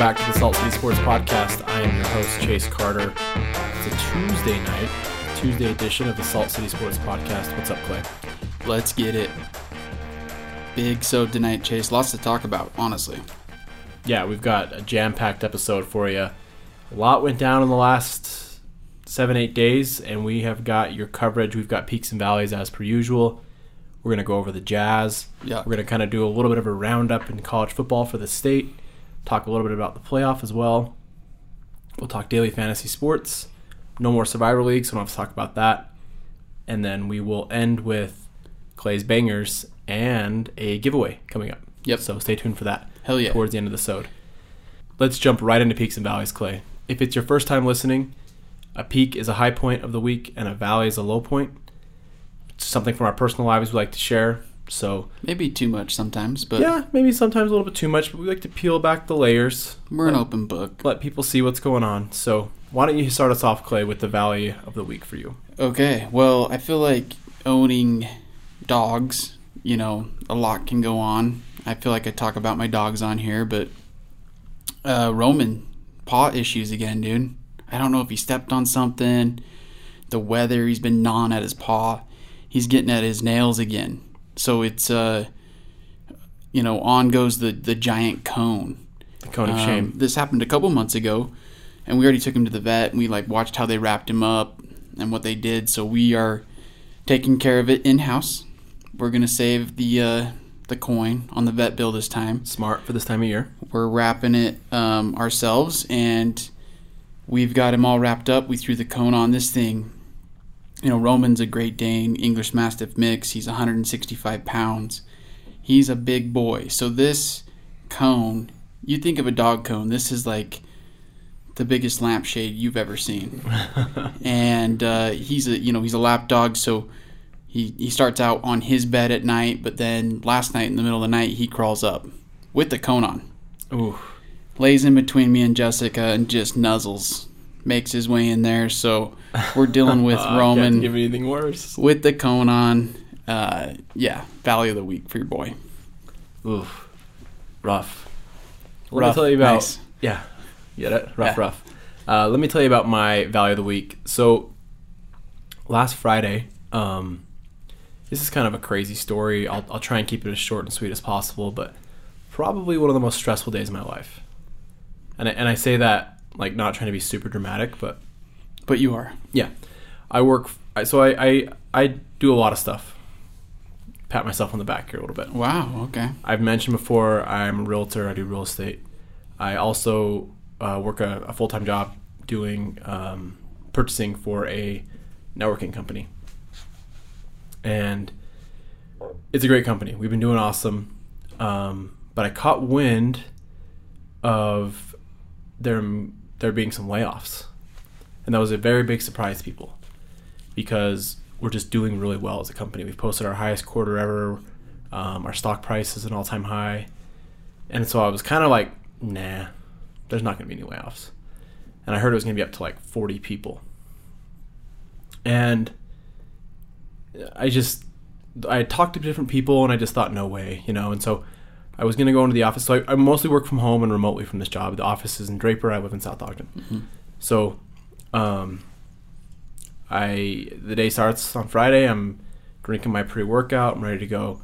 back to the Salt City Sports Podcast. I am your host, Chase Carter. It's a Tuesday night, Tuesday edition of the Salt City Sports Podcast. What's up, Clay? Let's get it. Big so tonight, Chase. Lots to talk about, honestly. Yeah, we've got a jam packed episode for you. A lot went down in the last seven, eight days, and we have got your coverage. We've got peaks and valleys as per usual. We're going to go over the Jazz. Yeah. We're going to kind of do a little bit of a roundup in college football for the state, talk a little bit about the playoff as well. We'll talk daily fantasy sports. No more Survivor League, so we don't have to talk about that. And then we will end with Clay's Bangers and a giveaway coming up. Yep. So stay tuned for that Hell yeah. towards the end of the sode. Let's jump right into peaks and valleys, Clay. If it's your first time listening, a peak is a high point of the week and a valley is a low point. It's something from our personal lives we like to share. So Maybe too much sometimes, but yeah, maybe sometimes a little bit too much, but we like to peel back the layers, we're an open book. let people see what's going on. So why don't you start us off, Clay, with the valley of the week for you? Okay, well, I feel like owning dogs, you know, a lot can go on. I feel like I talk about my dogs on here, but uh, Roman paw issues again, dude. I don't know if he stepped on something, the weather, he's been gnawing at his paw. He's getting at his nails again. So it's, uh, you know, on goes the, the giant cone. The cone of Um, shame. This happened a couple months ago, and we already took him to the vet, and we like watched how they wrapped him up and what they did. So we are taking care of it in house. We're gonna save the uh, the coin on the vet bill this time. Smart for this time of year. We're wrapping it um, ourselves, and we've got him all wrapped up. We threw the cone on this thing. You know, Roman's a Great Dane, English Mastiff mix. He's 165 pounds. He's a big boy. So this cone, you think of a dog cone. This is like the biggest lampshade you've ever seen. and uh, he's a you know he's a lap dog, so he he starts out on his bed at night, but then last night in the middle of the night he crawls up with the cone on Ooh, lays in between me and Jessica and just nuzzles, makes his way in there. So we're dealing with Uh, can't Roman give anything worse. with the cone on. Uh, yeah, Valley of the Week for your boy. Oof, rough. Let Rough, me tell you about nice. yeah, get it rough, Yeah. rough. Uh, let me tell you about my value of the week. So last Friday, um, this is kind of a crazy story. I'll I'll try and keep it as short and sweet as possible, but probably one of the most stressful days of my life. And I, and I say that like not trying to be super dramatic, but But you are. yeah, I work. So I, I I do a lot of stuff. Pat myself on the back here a little bit. Wow. Okay. I've mentioned before I'm a realtor. I do real estate. I also uh, work a, a full time job doing um, purchasing for a networking company, and it's a great company. We've been doing awesome, um, but I caught wind of there there being some layoffs, and that was a very big surprise to people because we're just doing really well as a company. We've posted our highest quarter ever. Um, our stock price is an all time high. And so I was kind of like, nah, there's not going to be any layoffs. And I heard it was going to be up to like 40 people. And I just, I talked to different people and I just thought, no way, you know. And so I was going to go into the office. So I, I mostly work from home and remotely from this job. The office is in Draper. I live in South Ogden. So, um, I the day starts on Friday. I'm drinking my pre-workout. I'm ready to go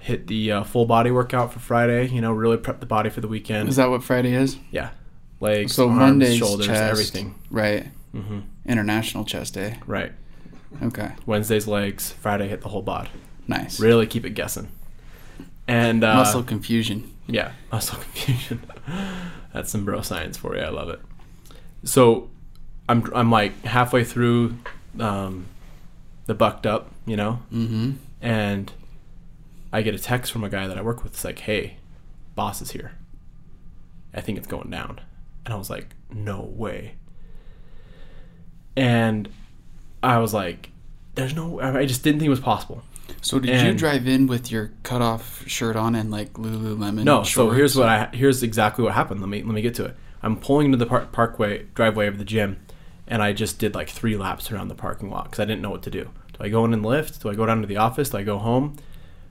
hit the uh, full body workout for Friday. You know, really prep the body for the weekend. Is that what Friday is? yeah, legs, So arms, Monday's shoulders, chest. everything. Right. Mm-hmm. International Chest Day. Right. Okay. Wednesday's legs. Friday hit the whole bod. Nice. Really keep it guessing. And uh, Muscle confusion. Yeah, muscle confusion. That's some bro science for you. I love it. So, I'm I'm like halfway through um, the bucked up, you know, Mm-hmm. and I get a text from a guy that I work with. It's like, "Hey, boss is here. I think it's going down." And I was like, "No way." And I was like, "There's no." I I just didn't think it was possible. So did you drive in with your cutoff shirt on and like Lululemon? No, so here's what I here's exactly what happened. Let me let me get to it. I'm pulling into the park, parkway driveway of the gym, and I just did like three laps around the parking lot because I didn't know what to do. Do I go in and lift? Do I go down to the office? Do I go home?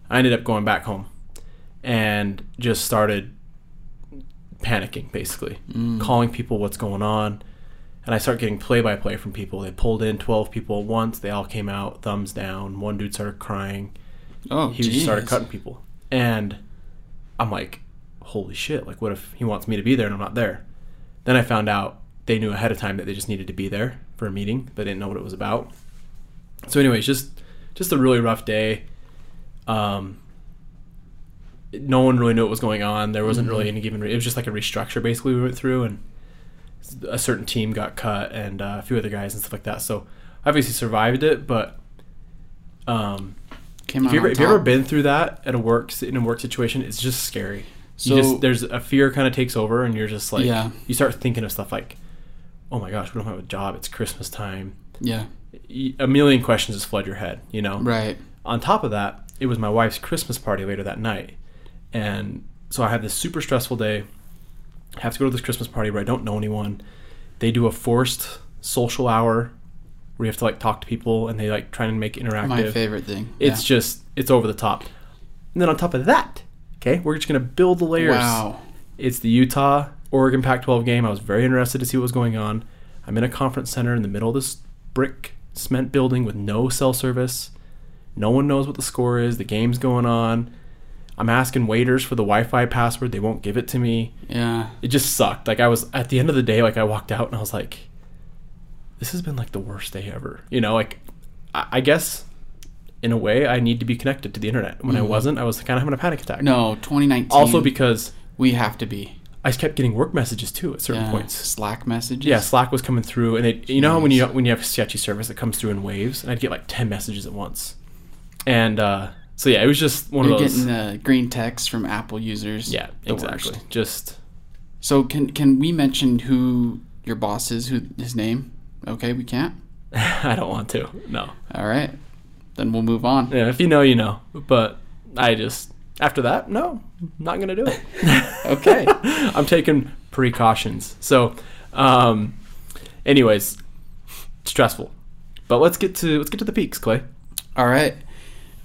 I ended up going back home, and just started panicking basically, mm. calling people what's going on, and I start getting play by play from people. They pulled in twelve people at once. They all came out, thumbs down. One dude started crying. Oh, He just started cutting people, and I'm like, holy shit! Like, what if he wants me to be there and I'm not there? Then I found out they knew ahead of time that they just needed to be there for a meeting. They didn't know what it was about. So, anyways, just just a really rough day. Um, no one really knew what was going on. There wasn't really any given. Re- it was just like a restructure basically we went through, and a certain team got cut, and uh, a few other guys and stuff like that. So, I obviously survived it, but um, Came if you ever, if you ever been through that at a work in a work situation, it's just scary. So- you just there's a fear kind of takes over, and you're just like Yeah. you start thinking of stuff like, oh my gosh, we don't have a job. It's Christmas time. Yeah. A million questions just flood your head. You know. Right. On top of that, it was my wife's Christmas party later that night, and so I had this super stressful day. I have to go to this Christmas party where I don't know anyone. They do a forced social hour where you have to like talk to people, and they like try and make interactive. My favorite thing. It's just it's over the top. And then on top of that, okay, we're just gonna build the layers. Wow. It's the Utah Oregon Pac-12 game. I was very interested to see what was going on. I'm in a conference center in the middle of this brick cement building with no cell service. No one knows what the score is. The game's going on. I'm asking waiters for the Wi-Fi password. They won't give it to me. Yeah. It just sucked. Like I was at the end of the day, like I walked out and I was like, "This has been like the worst day ever." You know, like I, I guess in a way I need to be connected to the internet. When I wasn't, I was kind of having a panic attack. No, 2019. Also because we have to be. I kept getting work messages too at certain Yeah. points. Slack messages. Yeah, Slack was coming through, and it, you know how when you when you have sketchy service, it comes through in waves, and I'd get like ten messages at once, and uh, so yeah, it was just one You're of those. getting uh, green text from Apple users. yeah, exactly. worst. Just So can can we mention who your boss is? Who his name? Okay, we can't. I don't want to. No. All right, then we'll move on. Yeah, if you know, you know. But I just after that, no, not gonna do it. Okay. I'm taking precautions. So, um, anyways, stressful. But let's get to let's get to the peaks, Clay. All right.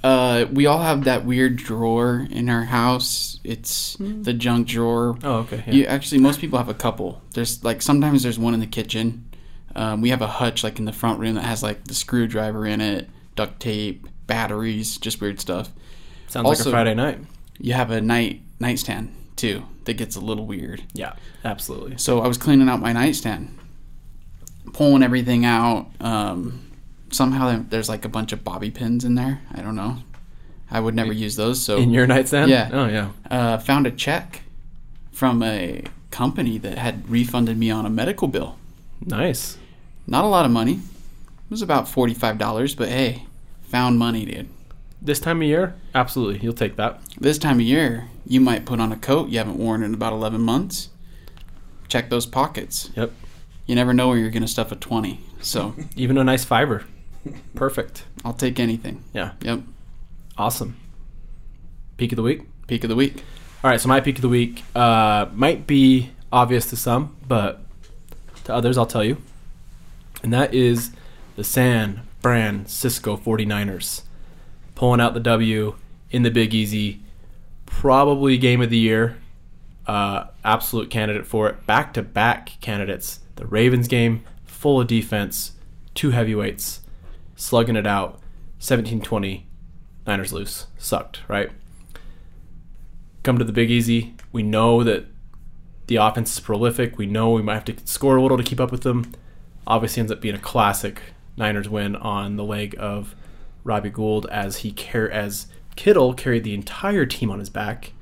Uh, we all have that weird drawer in our house. It's the junk drawer. Oh, okay. Yeah. You actually, most people have a couple. There's like sometimes there's one in the kitchen. Um, we have a hutch like in the front room that has like the screwdriver in it, duct tape, batteries, just weird stuff. Sounds like a Friday night. You have a night nightstand too that gets a little weird. Yeah, absolutely. So I was cleaning out my nightstand, pulling everything out. Um, somehow there's like a bunch of bobby pins in there. I don't know. I would never use those. So In your nightstand? Yeah. Oh yeah. uh, found a check from a company that had refunded me on a medical bill. Nice. Not a lot of money. It was about forty five dollars, but hey, found money, dude. This time of year, absolutely, you'll take that. This time of year, you might put on a coat you haven't worn in about eleven months. Check those pockets. Yep. You never know where you're gonna stuff a twenty. So Even a nice fiber. Perfect. I'll take anything. Yeah. Yep. Awesome. Peak of the week. Peak of the week. All right, so my peak of the week uh, might be obvious to some, but to others, I'll tell you. And that is the San Francisco 49ers pulling out the W in the Big Easy. Probably game of the year. Uh, absolute candidate for it. Back to back candidates. The Ravens game, full of defense, two heavyweights, slugging it out. 17 20. Niners lose. Sucked, right? come to the Big Easy. We know that the offense is prolific. We know we might have to score a little to keep up with them. Obviously, ends up being a classic Niners win on the leg of Robbie Gould as he car- as Kittle carried the entire team on his back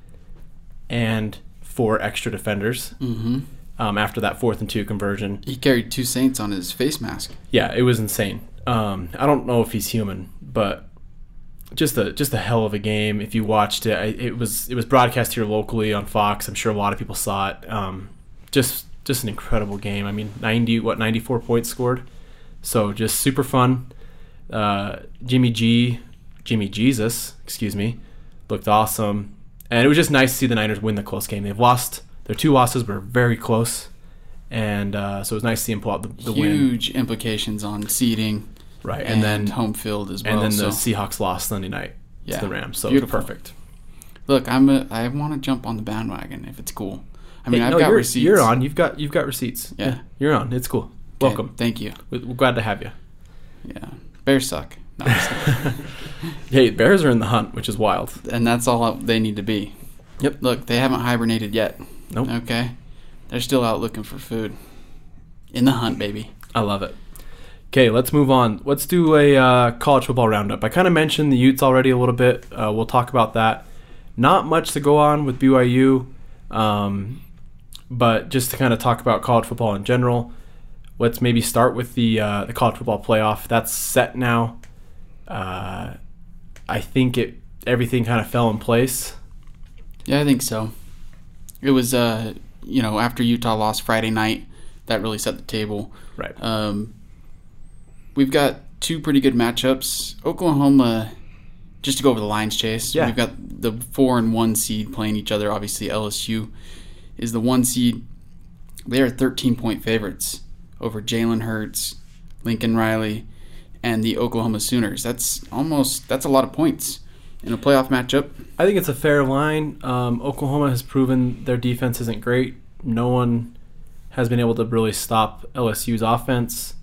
and four extra defenders Mm-hmm. um, after that fourth and two conversion. He carried two Saints on his face mask. Yeah, it was insane. Um, I don't know if he's human, but just a just a hell of a game. If you watched it, I, it was it was broadcast here locally on Fox. I'm sure a lot of people saw it. Um, just just an incredible game. I mean, 90 what 94 points scored. So just super fun. Uh, Jimmy G, Jimmy Jesus, excuse me, looked awesome, and it was just nice to see the Niners win the close game. They've lost their two losses, were very close, and uh, so it was nice to see him pull out the, the win. Huge implications on seating Right, and, and, then home field as well. and then so. the Seahawks lost Sunday night Yeah, to the Rams. So beautiful. perfect. Look, I'm a, I want to jump on the bandwagon if it's cool. I mean, Hey, I've no, got you're, receipts. You're on. You've got you've got receipts. Yeah. you're on. It's cool. Okay, Welcome. Thank you. We're, we're glad to have you. Yeah. Bears suck. No, I'm just kidding. Hey, bears are in the hunt, which is wild. and that's all they need to be. Yep. Look, they haven't hibernated yet. Nope. Okay. They're still out looking for food. In the hunt, baby. I love it. Okay, let's move on. Let's do a uh, college football roundup. I kind of mentioned the Utes already a little bit. Uh, we'll talk about that. Not much to go on with BYU, um, but just to kind of talk about college football in general. Let's maybe start with the uh, the college football playoff. That's set now. Uh, I think it everything kind of fell in place. Yeah, I think so. It was, uh, you know, after Utah lost Friday night, that really set the table. Right. Um, we've got two pretty good matchups. Oklahoma, just to go over the lines, Chase. Yeah. We've got the four and one seed playing each other. Obviously, LSU is the one seed. They are 13 point favorites over Jalen Hurts, Lincoln Riley, and the Oklahoma Sooners. That's almost that's a lot of points in a playoff matchup. I think it's a fair line. Um, Oklahoma has proven their defense isn't great. No one has been able to really stop LSU's offense.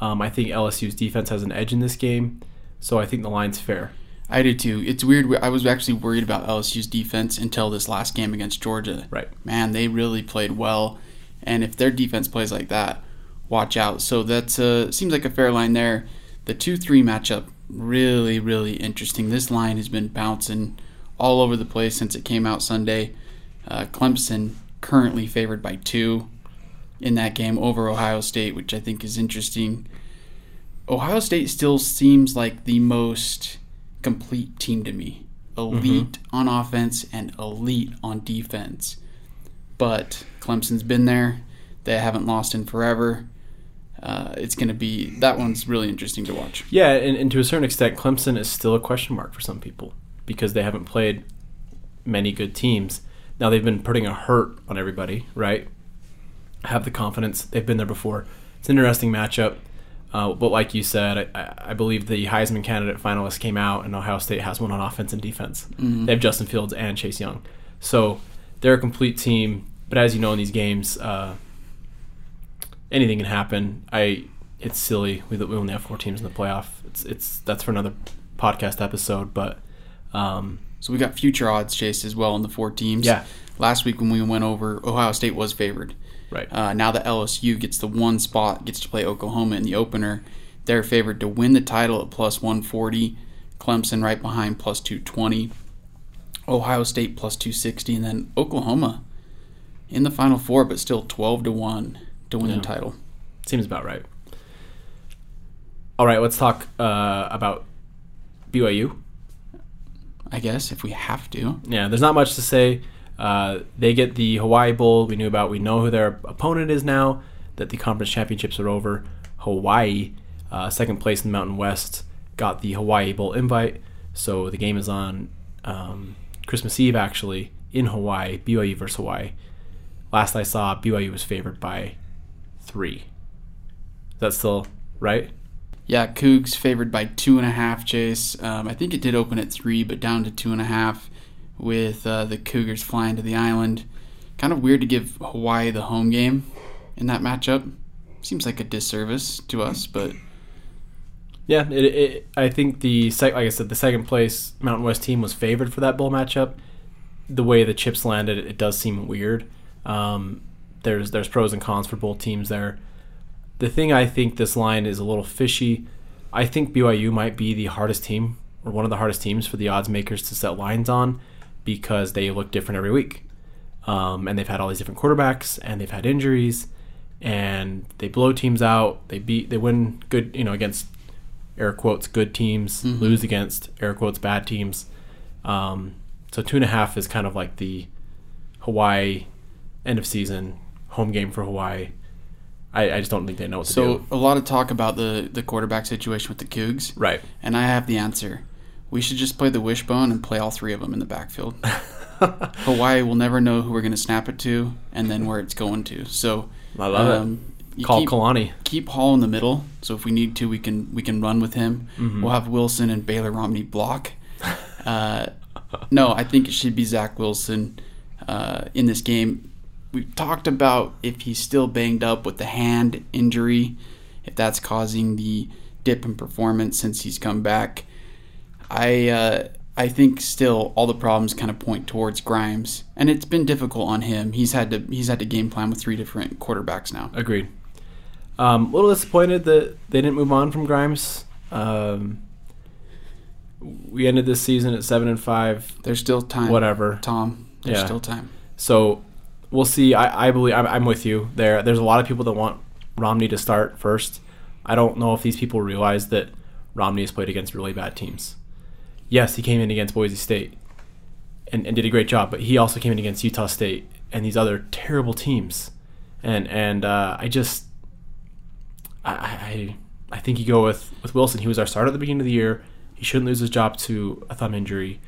Um, I think LSU's defense has an edge in this game, so I think the line's fair. I do too. It's weird. I was actually worried about LSU's defense until this last game against Georgia. Right. Man, they really played well, and if their defense plays like that, watch out. So that's uh, seems like a fair line there. The two-three matchup really, really interesting. This line has been bouncing all over the place since it came out Sunday. Uh, Clemson currently favored by two in that game over Ohio State, which I think is interesting. Ohio State still seems like the most complete team to me. Elite on offense and elite on defense. But Clemson's been there. They haven't lost in forever. Uh, it's going to be that one's really interesting to watch. Yeah, and, and to a certain extent, Clemson is still a question mark for some people because they haven't played many good teams. Now they've been putting a hurt on everybody, right? Have the confidence; they've been there before. It's an interesting matchup, uh, but like you said, I, I believe the Heisman candidate finalists came out, and Ohio State has one on offense and defense. They have Justin Fields and Chase Young, so they're a complete team. But as you know, in these games, uh, anything can happen. I it's silly. We, we only have four teams in the playoff. It's it's that's for another podcast episode. But um, So we got future odds chased as well in the four teams. Yeah. Last week when we went over, Ohio State was favored. Right, Uh, now that LSU gets the one spot, gets to play Oklahoma in the opener, they're favored to win the title at plus 140. Clemson right behind plus 220. Ohio State plus 260, and then Oklahoma in the final four, but still 12 to one to win Yeah. the title. seems about right. All right, let's talk uh, about BYU. I guess if we have to. Yeah, there's not much to say. Uh, they get the Hawaii Bowl. We knew about. We know who their opponent is now. That the conference championships are over. Hawaii, uh, second place in the Mountain West, got the Hawaii Bowl invite. So the game is on um, Christmas Eve, actually, in Hawaii. BYU versus Hawaii. Last I saw, BYU was favored by three. Is that still right? Yeah, Cougs favored by two and a half. Chase. Um, I think it did open at three, but down to two and a half, with uh, the Cougars flying to the island. Kind of weird to give Hawaii the home game in that matchup. Seems like a disservice to us, but Yeah, it, it, I think the like I said, the second place Mountain West team was favored for that bowl matchup. The way the chips landed, it, it does seem weird. Um, there's there's pros and cons for both teams there. The thing I think this line is a little fishy. I think BYU might be the hardest team or one of the hardest teams for the odds makers to set lines on because they look different every week. Um, and they've had all these different quarterbacks and they've had injuries and they blow teams out. They beat they win good you know against air quotes good teams, lose against air quotes bad teams. Um, so two and a half is kind of like the Hawaii end of season home game for Hawaii. I, I just don't think they know what to do. so a lot of talk about the the quarterback situation with the Cougs, Right. and I have the answer. We should just play the wishbone and play all three of them in the backfield. Hawaii will never know who we're going to snap it to, and then where it's going to. So I love um, it. Call keep- Kalani. keep Hall in the middle. So if we need to, we can we can run with him. Mm-hmm. We'll have Wilson and Baylor Romney block. Uh, no, I think it should be Zach Wilson uh, in this game. we've talked about if he's still banged up with the hand injury, if that's causing the dip in performance since he's come back. I uh, I think still all the problems kind of point towards Grimes, and it's been difficult on him. He's had to he's had to game plan with three different quarterbacks now. Agreed. Um, a little disappointed that they didn't move on from Grimes. Um, we ended this season at seven and five. There's still time. Whatever. Tom. There's Yeah. still time. So we'll see. I, I believe I'm, I'm with you there. There's a lot of people that want Romney to start first. I don't know if these people realize that Romney has played against really bad teams. Yes, he came in against Boise State and, and did a great job, but he also came in against Utah State and these other terrible teams. And and uh, I just I, I I think you go with with Wilson. He was our starter at the beginning of the year. He shouldn't lose his job to a thumb injury,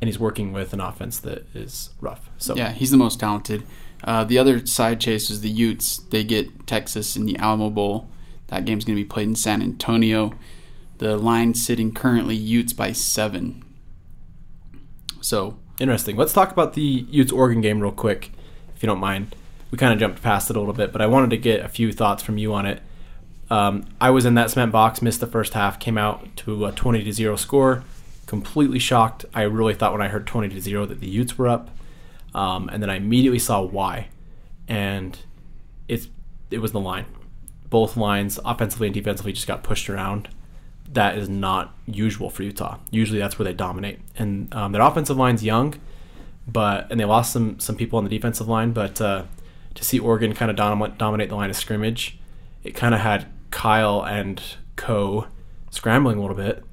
and he's working with an offense that is rough. So Yeah, he's the most talented. Uh, the other side chase is the Utes. They get Texas in the Alamo Bowl. That game's going to be played in San Antonio. The line sitting currently Utes by seven. So Interesting. Let's talk about the Utes Oregon game real quick, if you don't mind. We kind of jumped past it a little bit, but I wanted to get a few thoughts from you on it. Um, I was in that cement box, missed the first half, came out to a 20 to 0 score. Completely shocked. I really thought when I heard 20 to 0 that the Utes were up. Um, and then I immediately saw why. And it's it was the line. Both lines, offensively and defensively, just got pushed around that is not usual for Utah. Usually that's where they dominate. And um, their offensive line's young, but and they lost some some people on the defensive line. But uh, to see Oregon kind of dominate dominate the line of scrimmage, it kind of had Kyle and Co scrambling a little bit,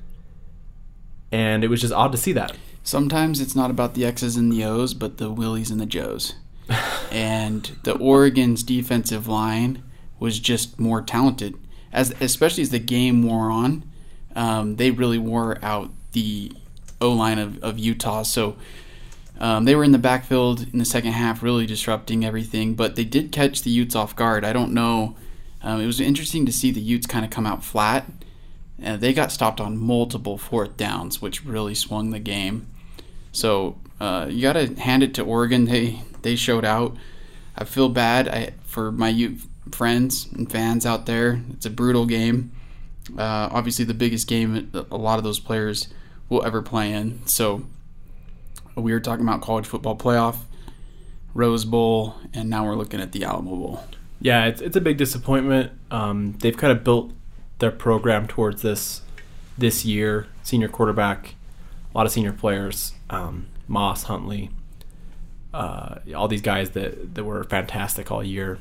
and it was just odd to see that. sometimes it's not about the X's and the O's, but the Willies and the Joes. and the Oregon's defensive line was just more talented, as especially as the game wore on. Um, they really wore out the O line of, of Utah. So um, they were in the backfield in the second half, really disrupting everything. But they did catch the Utes off guard. I don't know. Um, it was interesting to see the Utes kind of come out flat. Uh, they got stopped on multiple fourth downs, which really swung the game. So uh, you got to hand it to Oregon. They they showed out. I feel bad I, for my Ute friends and fans out there. It's a brutal game. Uh, obviously, the biggest game a lot of those players will ever play in. So we were talking about college football playoff, Rose Bowl, and now we're looking at the Alamo Bowl. Yeah, it's it's a big disappointment. Um, they've kind of built their program towards this this year. Senior quarterback, a lot of senior players, um, Moss, Huntley, uh, all these guys that that were fantastic all year.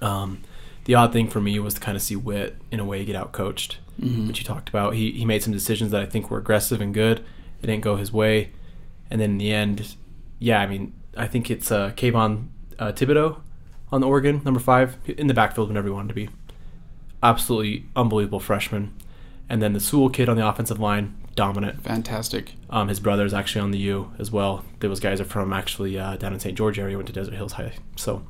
Um, the odd thing for me was to kind of see Witt in a way get out coached, Mhm. which you talked about. He he made some decisions that I think were aggressive and good. It didn't go his way, and then in the end, yeah, I mean, I think it's uh, Kayvon uh, Thibodeaux on the Oregon number five in the backfield whenever he wanted to be. Absolutely unbelievable freshman, and then the Sewell kid on the offensive line, dominant. Fantastic. Um, his brother is actually on the U as well. Those guys are from actually uh, down in St. George area. Went to Desert Hills High. So,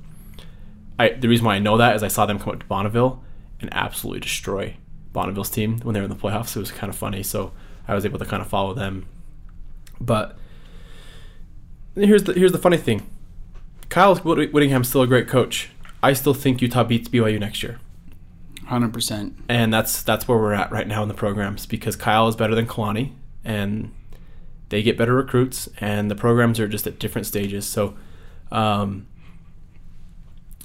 I the reason why I know that is I saw them come up to Bonneville and absolutely destroy Bonneville's team when they were in the playoffs. It was kind of funny. So I was able to kind of follow them. But here's the here's the funny thing. Kyle Whitt- Whittingham's still a great coach. I still think Utah beats BYU next year Hundred percent. and that's that's where we're at right now in the programs because Kyle is better than Kalani, and they get better recruits, and the programs are just at different stages. So, um,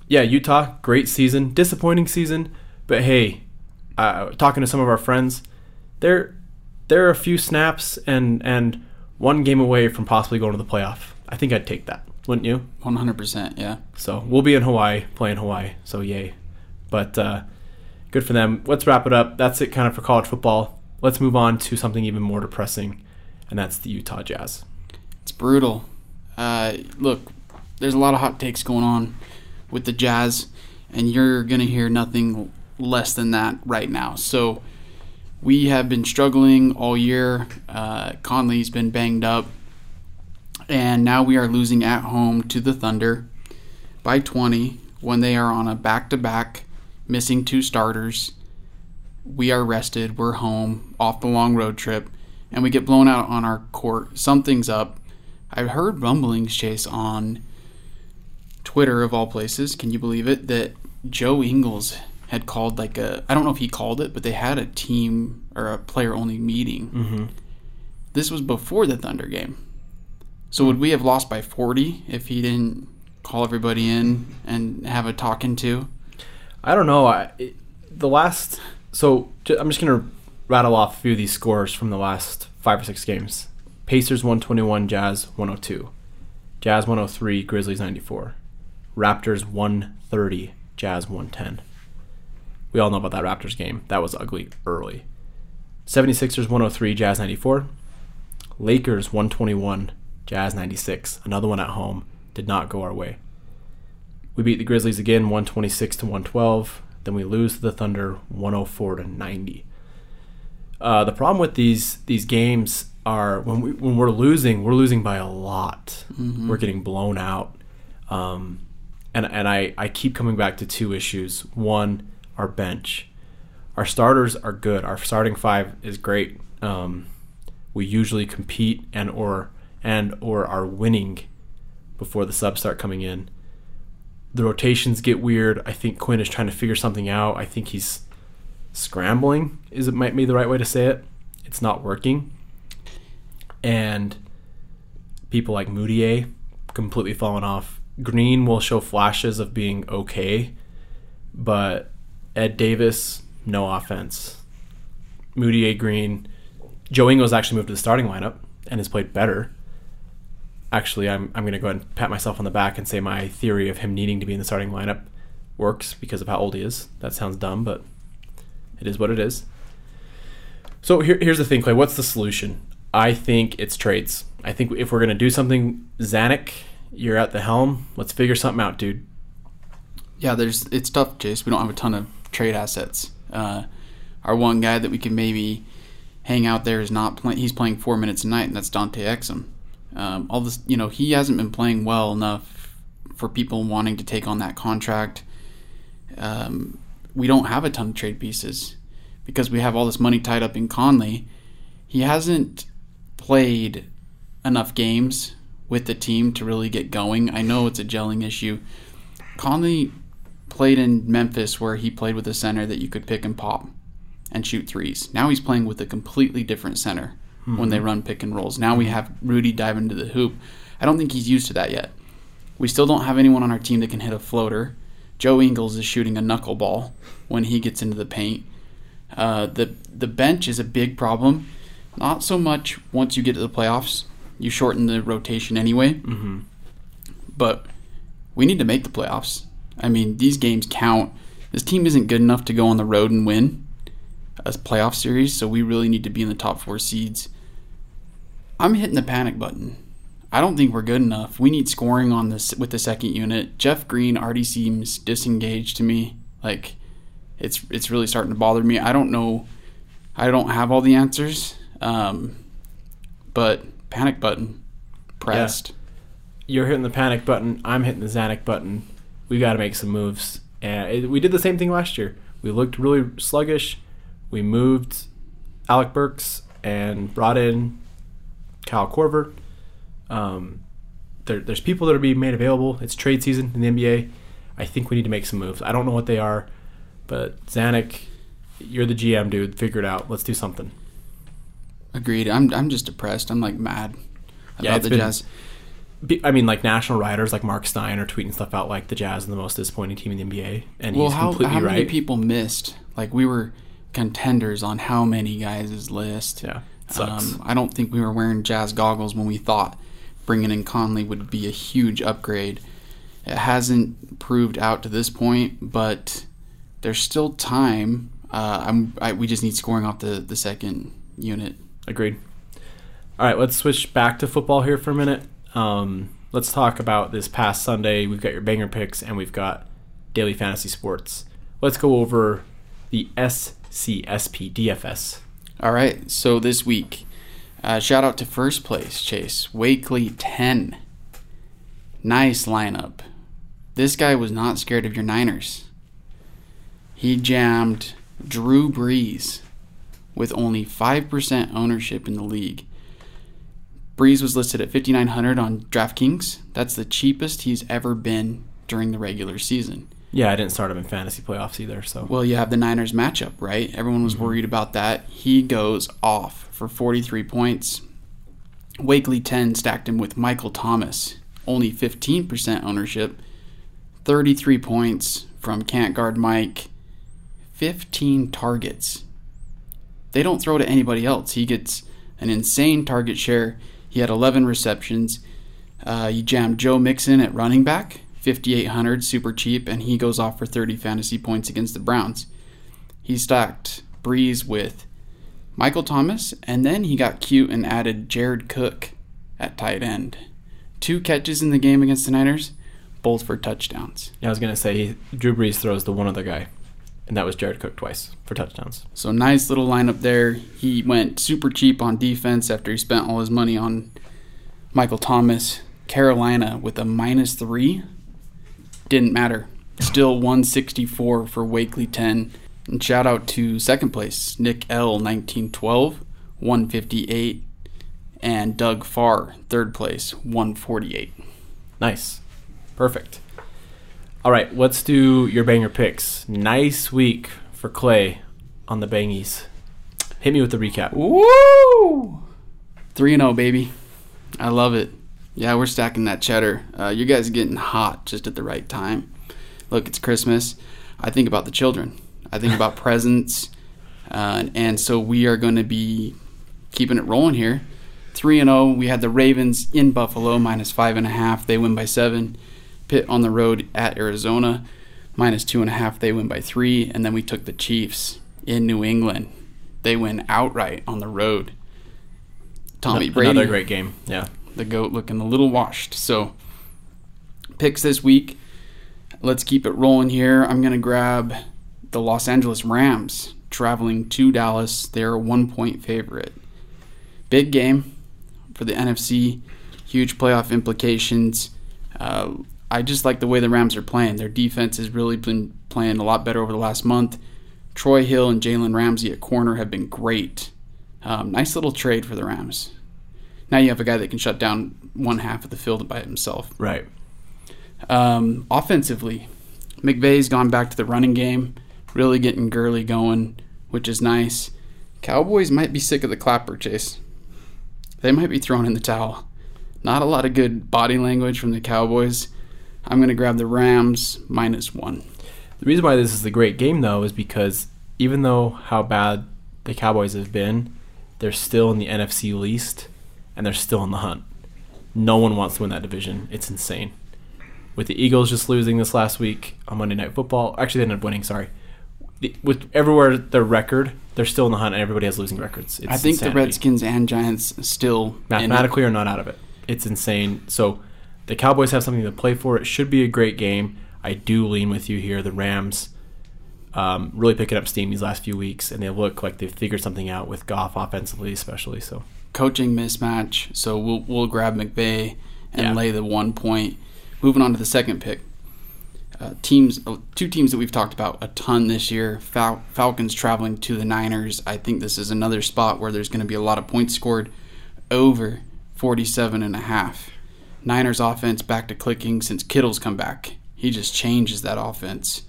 yeah, Utah, great season, disappointing season, but hey, uh, talking to some of our friends, they're they're a few snaps and and one game away from possibly going to the playoff. I think I'd take that, wouldn't you? One hundred percent. Yeah. So we'll be in Hawaii, playing Hawaii. So yay. But uh, good for them. Let's wrap it up. That's it kind of for college football. Let's move on to something even more depressing, and that's the Utah Jazz. It's brutal. Uh, look, there's a lot of hot takes going on with the Jazz, and you're going to hear nothing less than that right now. So, we have been struggling all year. Uh, Conley's been banged up, and now we are losing at home to the Thunder by 20 when they are on a back to back, missing two starters. We are rested, we're home, off the long road trip, and we get blown out on our court. Something's up. I've heard rumblings, Chase, on Twitter of all places, can you believe it, that Joe Ingles had called like a I don't know if he called it, but they had a team or a player only meeting. Mm-hmm. This was before the Thunder game. So would we have lost by 40 if he didn't call everybody in and have a talking to? I don't know. I it, the last so I'm just gonna rattle off a few of these scores from the last five or six games. Pacers 121, Jazz 102, Jazz 103, Grizzlies 94, Raptors 130, Jazz 110. We all know about that Raptors game. That was ugly early. 76ers 103, Jazz 94, Lakers 121, Jazz 96. Another one at home did not go our way. We beat the Grizzlies again 126 to 112. Then we lose to the Thunder 104 to 90. Uh, the problem with these these games are when we when we're losing, we're losing by a lot. We're getting blown out. Um, and and I, I keep coming back to two issues. One, our bench. Our starters are good. Our starting five is great. Um, we usually compete and or and or are winning before the subs start coming in. The rotations get weird. I think Quinn is trying to figure something out. I think he's scrambling. Is it might be the right way to say it? It's not working. And people like Mudiay completely fallen off. Green will show flashes of being okay, but Ed Davis, no offense. Mudiay, Green, Joe Ingles actually moved to the starting lineup and has played better. Actually, I'm, I'm going to go ahead and pat myself on the back and say my theory of him needing to be in the starting lineup works because of how old he is. That sounds dumb, but it is what it is. So here, here's the thing, Clay. What's the solution? I think it's trades. I think if we're going to do something, Zanik, you're at the helm. Let's figure something out, dude. Yeah, there's it's tough, Chase. We don't have a ton of trade assets. Uh, our one guy that we can maybe hang out there is not playing. He's playing four minutes a night, and that's Dante Exum. Um, all this, you know, he hasn't been playing well enough for people wanting to take on that contract. Um, we don't have a ton of trade pieces because we have all this money tied up in Conley. He hasn't played enough games with the team to really get going. I know it's a gelling issue. Conley played in Memphis where he played with a center that you could pick and pop and shoot threes. Now he's playing with a completely different center when they run pick and rolls. Now we have Rudy dive into the hoop. I don't think he's used to that yet. We still don't have anyone on our team that can hit a floater. Joe Ingles is shooting a knuckleball when he gets into the paint. Uh, the the bench is a big problem. Not so much once you get to the playoffs. You shorten the rotation anyway. Mm-hmm. But we need to make the playoffs. I mean, these games count. This team isn't good enough to go on the road and win a playoff series, so we really need to be in the top four seeds. I'm hitting the panic button. I don't think we're good enough. We need scoring on this with the second unit. Jeff Green already seems disengaged to me. Like it's it's really starting to bother me. I don't know. I don't have all the answers. Um, but panic button pressed. You're hitting the panic button. I'm hitting the Zanik button. We got to make some moves. And it, we did the same thing last year. We looked really sluggish. We moved Alec Burks and brought in Kyle Korver. Um, there, there's people that are being made available. It's trade season in the NBA. I think we need to make some moves. I don't know what they are, but Zanik, you're the GM, dude. Figure it out. Let's do something. Agreed. I'm I'm just depressed. I'm like mad about Yeah, the been- Jazz. I mean, like national writers like Mark Stein are tweeting stuff out like the Jazz are the most disappointing team in the NBA, and Well, he's how completely how many right. people missed? Like we were contenders on how many guys' list. yeah. Um, I don't think we were wearing Jazz goggles when we thought bringing in Conley would be a huge upgrade. It hasn't proved out to this point, but there's still time. Uh, I'm, I, we just need scoring off the, the second unit. Agreed. All right, let's switch back to football here for a minute. Um, let's talk about this past Sunday. We've got your banger picks and we've got daily fantasy sports. Let's go over the SCSP DFS. All right, so this week, uh, shout out to first place, Chase. Wakely 10. Nice lineup. This guy was not scared of your Niners. He jammed Drew Brees with only 5% ownership in the league. Brees was listed at 5900 on DraftKings. That's the cheapest he's ever been during the regular season. Yeah, I didn't start him in fantasy playoffs either. So Well, you have the Niners matchup, right? Everyone was mm-hmm. worried about that. He goes off for 43 points. Wakely 10 stacked him with Michael Thomas, only 15% ownership. 33 points from Can't Guard Mike. 15 targets. They don't throw to anybody else. He gets an insane target share. He had 11 receptions. Uh, you jammed Joe Mixon at running back, 5,800, super cheap, and he goes off for 30 fantasy points against the Browns. He stacked Brees with Michael Thomas, and then he got cute and added Jared Cook at tight end. Two catches in the game against the Niners, both for touchdowns. yeah, I was gonna say he, Drew Brees throws to one other guy, and that was Jared Cook twice for touchdowns. So nice little lineup there. He went super cheap on defense after he spent all his money on Michael Thomas. Carolina with a minus three. Didn't matter. Still 164 for Wakely 10. And shout out to second place, Nick L 1912, 158. And Doug Farr, third place, 148. Nice, perfect. All right, let's do your banger picks. Nice week for Clay on the bangies. Hit me with the recap. Woo! 3 0, baby. I love it. Yeah, we're stacking that cheddar. Uh, you guys are getting hot just at the right time. Look, it's Christmas. I think about the children, I think about presents. Uh, and so we are going to be keeping it rolling here. 3 and 0. We had the Ravens in Buffalo, minus 5.5. They win by 7. Pitt on the road at Arizona, minus 2.5. They win by 3. And then we took the Chiefs in New England. They win outright on the road. Tommy Brady, Another great game. Yeah. the goat, looking a little washed. So, picks this week. Let's keep it rolling here. I'm going to grab the Los Angeles Rams traveling to Dallas. They're a one point favorite. Big game for the NFC, huge playoff implications. Uh, I just like the way the Rams are playing. Their defense has really been playing a lot better over the last month. Troy Hill and Jalen Ramsey at corner have been great. Um, nice little trade for the Rams. Now you have a guy that can shut down one half of the field by himself. Right. Um, offensively, McVay's gone back to the running game, really getting Gurley going, which is nice. Cowboys might be sick of the clapper chase. They might be throwing in the towel. Not a lot of good body language from the Cowboys. I'm going to grab the Rams minus one. The reason why this is a great game, though, is because even though how bad the Cowboys have been, they're still in the NFC least, and they're still in the hunt. No one wants to win that division. It's insane. With the Eagles just losing this last week on Monday Night Football, actually they ended up winning. Sorry. With everywhere their record, they're still in the hunt, and everybody has losing records. It's I think the. Redskins and Giants still mathematically are not out of it. It's insane. So the Cowboys have something to play for. It should be a great game. I do lean with you here. The Rams um, really picking up steam these last few weeks, and they look like they've figured something out with Goff offensively, especially. So coaching mismatch. So we'll we'll grab McVay and Yeah. lay the one point. Moving on to the second pick. Uh, teams, uh, two teams that we've talked about a ton this year. Fal- Falcons traveling to the Niners. I think this is another spot where there's going to be a lot of points scored over 47 and a half. Niners offense back to clicking since Kittle's come back. He just changes that offense,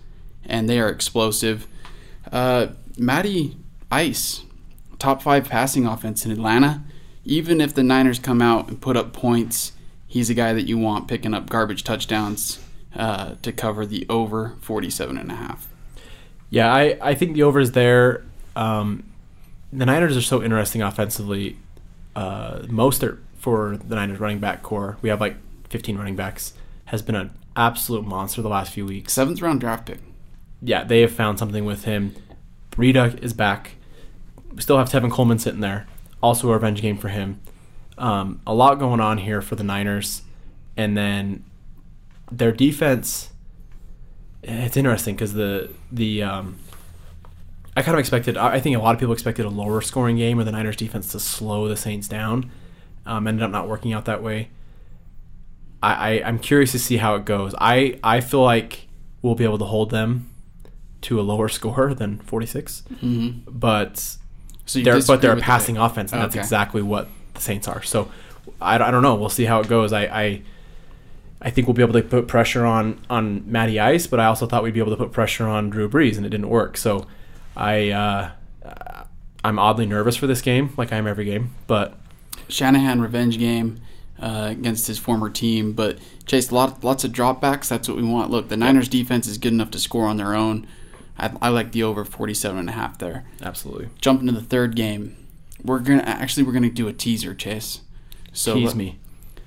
and they are explosive. Uh, Matty Ice, top five passing offense in Atlanta. Even if the Niners come out and put up points, he's a guy that you want picking up garbage touchdowns uh, to cover the over 47 and a half. yeah, I, I think the over is there. Um, the Niners are so interesting offensively. Uh, Mostert for the Niners running back corps, we have like 15 running backs, has been an absolute monster the last few weeks. Seventh round draft pick. yeah, they have found something with him. Breida is back. We still have Tevin Coleman sitting there. Also a revenge game for him. Um, a lot going on here for the Niners. And then their defense, it's interesting because the, the um, I kind of expected, I I think a lot of people expected a lower scoring game or the Niners defense to slow the Saints down. Um, ended up not working out that way. I, I, I'm curious to see how it goes. I, I feel like we'll be able to hold them to a lower score than 46, Mm-hmm. but So they're but they're a with the passing offense, and that's Okay. exactly what the Saints are. So I, I don't know. We'll see how it goes. I, I I think we'll be able to put pressure on on Matty Ice, but I also thought we'd be able to put pressure on Drew Brees, and it didn't work. So I uh, I'm oddly nervous for this game, like I am every game. But Shanahan revenge game uh, against his former team, but Chase lot, lots of dropbacks. That's what we want. Look, the Niners defense is good enough to score on their own. I, I like the over 47 and a half there. absolutely, Jump into the third game. We're gonna actually we're gonna do a teaser, Chase. So tease me.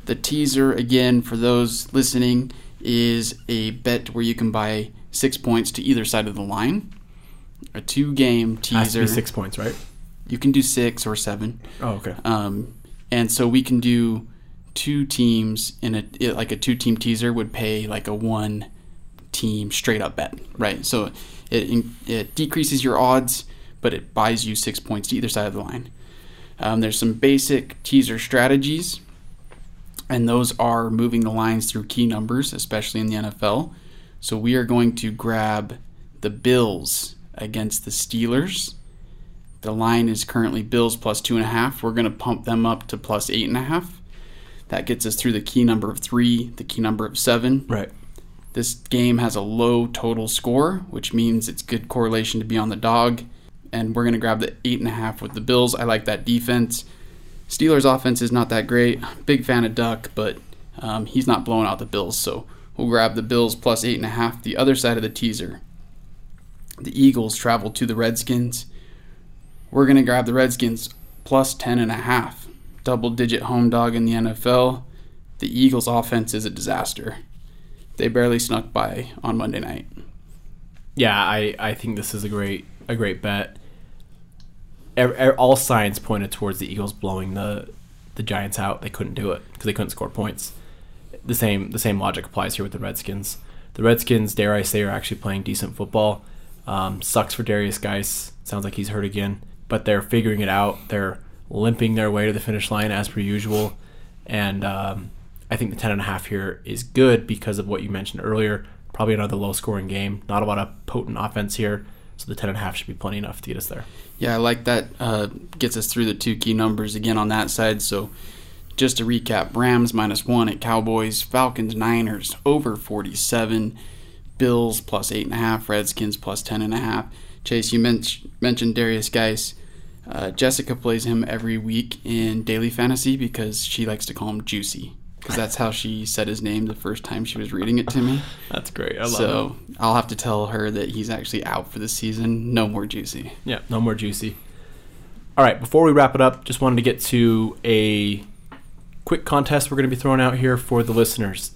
The teaser, again, for those listening, is a bet where you can buy six points to either side of the line. A two game to teaser. six points, right? You can do six or seven. Oh, okay. Um, and so we can do two teams in a like a two team teaser would pay like a one team straight up bet, right? So it it decreases your odds, but it buys you six points to either side of the line. Um, there's some basic teaser strategies, and those are moving the lines through key numbers, especially in the NFL. So we are going to grab the Bills against the Steelers. The line is currently Bills plus two and a half. We're going to pump them up to plus eight and a half. That gets us through the key number of three, the key number of seven. Right. This game has a low total score, which means it's good correlation to be on the dog. And we're going to grab the eight and a half with the Bills. I like that defense. Steelers' offense is not that great. Big fan of Duck, but um, he's not blowing out the Bills. So we'll grab the Bills plus eight and a half. The other side of the teaser. The Eagles travel to the Redskins. We're going to grab the Redskins plus ten and a half. Double digit home dog in the NFL. The Eagles' offense is a disaster. They barely snuck by on Monday night. Yeah, I, I think this is a great a great bet. All signs pointed towards the Eagles blowing the the Giants out. They couldn't do it because they couldn't score points. The same the same logic applies here with the Redskins. The Redskins, dare I say, are actually playing decent football. Um, sucks for Darius Guice. Sounds like he's hurt again, but they're figuring it out. They're limping their way to the finish line as per usual, and um, I think the ten and a half here is good because of what you mentioned earlier. Probably another low scoring game. Not a lot of potent offense here, so the ten and a half should be plenty enough to get us there. Yeah, I like that. Uh, gets us through the two key numbers again on that side. So, just to recap Rams minus one at Cowboys, Falcons, Niners over 47, Bills plus eight and a half, Redskins plus ten and a half. Chase, you men- mentioned Darius Guice. Uh, Jessica plays him every week in daily fantasy because she likes to call him Juicy. Because that's how she said his name the first time she was reading it to me. That's great. I love So I'll have to tell her that he's actually out for the season. No more Juicy. Yeah, no more juicy. All right, before we wrap it up, just wanted to get to a quick contest we're going to be throwing out here for the listeners.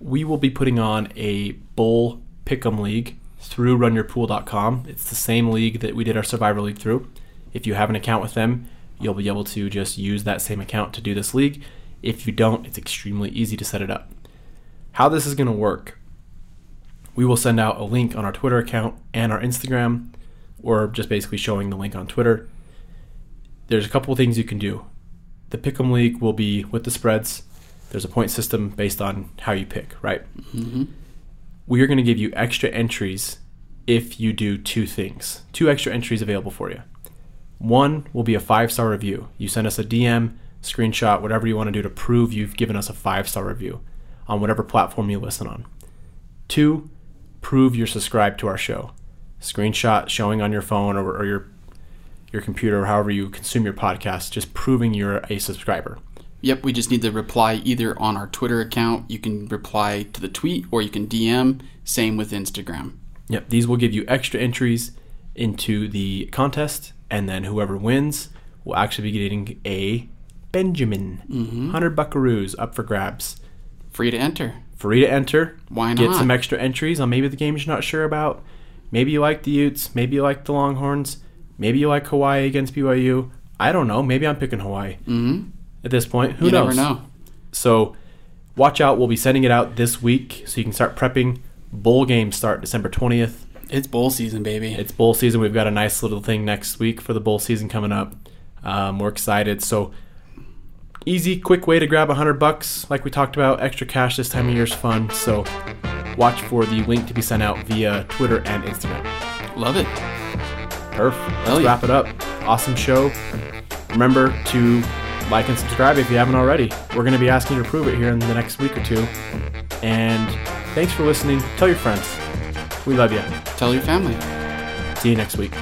We will be putting on a bull pick'em league through runyourpool.com. It's the same league that we did our survivor league through. If you have an account with them, you'll be able to just use that same account to do this league. If you don't, it's extremely easy to set it up. How this is going to work we will send out a link on our Twitter account and our Instagram, or just basically showing the link on Twitter. There's a couple of things you can do. The Pick'em League will be with the spreads. There's a point system based on how you pick, right? hmm We are going to give you extra entries if you do two things. Two extra entries available for you. One will be a five star review. You send us a DM, screenshot, whatever you want to do to prove you've given us a five star review on whatever platform you listen on. Two, prove you're subscribed to our show. Screenshot showing on your phone or, or your your computer or however you consume your podcast, just proving you're a subscriber. Yep, we just need to reply either on our Twitter account. You can reply to the tweet or you can DM. Same with Instagram. Yep, these will give you extra entries into the contest, and then whoever wins will actually be getting a Benjamin. 100 buckaroos up for grabs. Free to enter. Free to enter. Why not? Get some extra entries on maybe the games you're not sure about. Maybe you like the Utes. Maybe you like the Longhorns. Maybe you like Hawaii against BYU. I don't know. Maybe I'm picking Hawaii hmm at this point. Who you knows? never know. So watch out. We'll be sending it out this week so you can start prepping. Bowl games start December 20th. It's bowl season, baby. It's bowl season. We've got a nice little thing next week for the bowl season coming up. Um, we're excited. So easy, quick way to grab a hundred bucks. Like we talked about, extra cash this time of year is fun. So watch for the link to be sent out via Twitter and Instagram. Love it. Perf. Let's wrap it up. Awesome show. Remember to like and subscribe if you haven't already. We're going to be asking you to prove it here in the next week or two. And thanks for listening. Tell your friends. We love you. Tell your family. See you next week.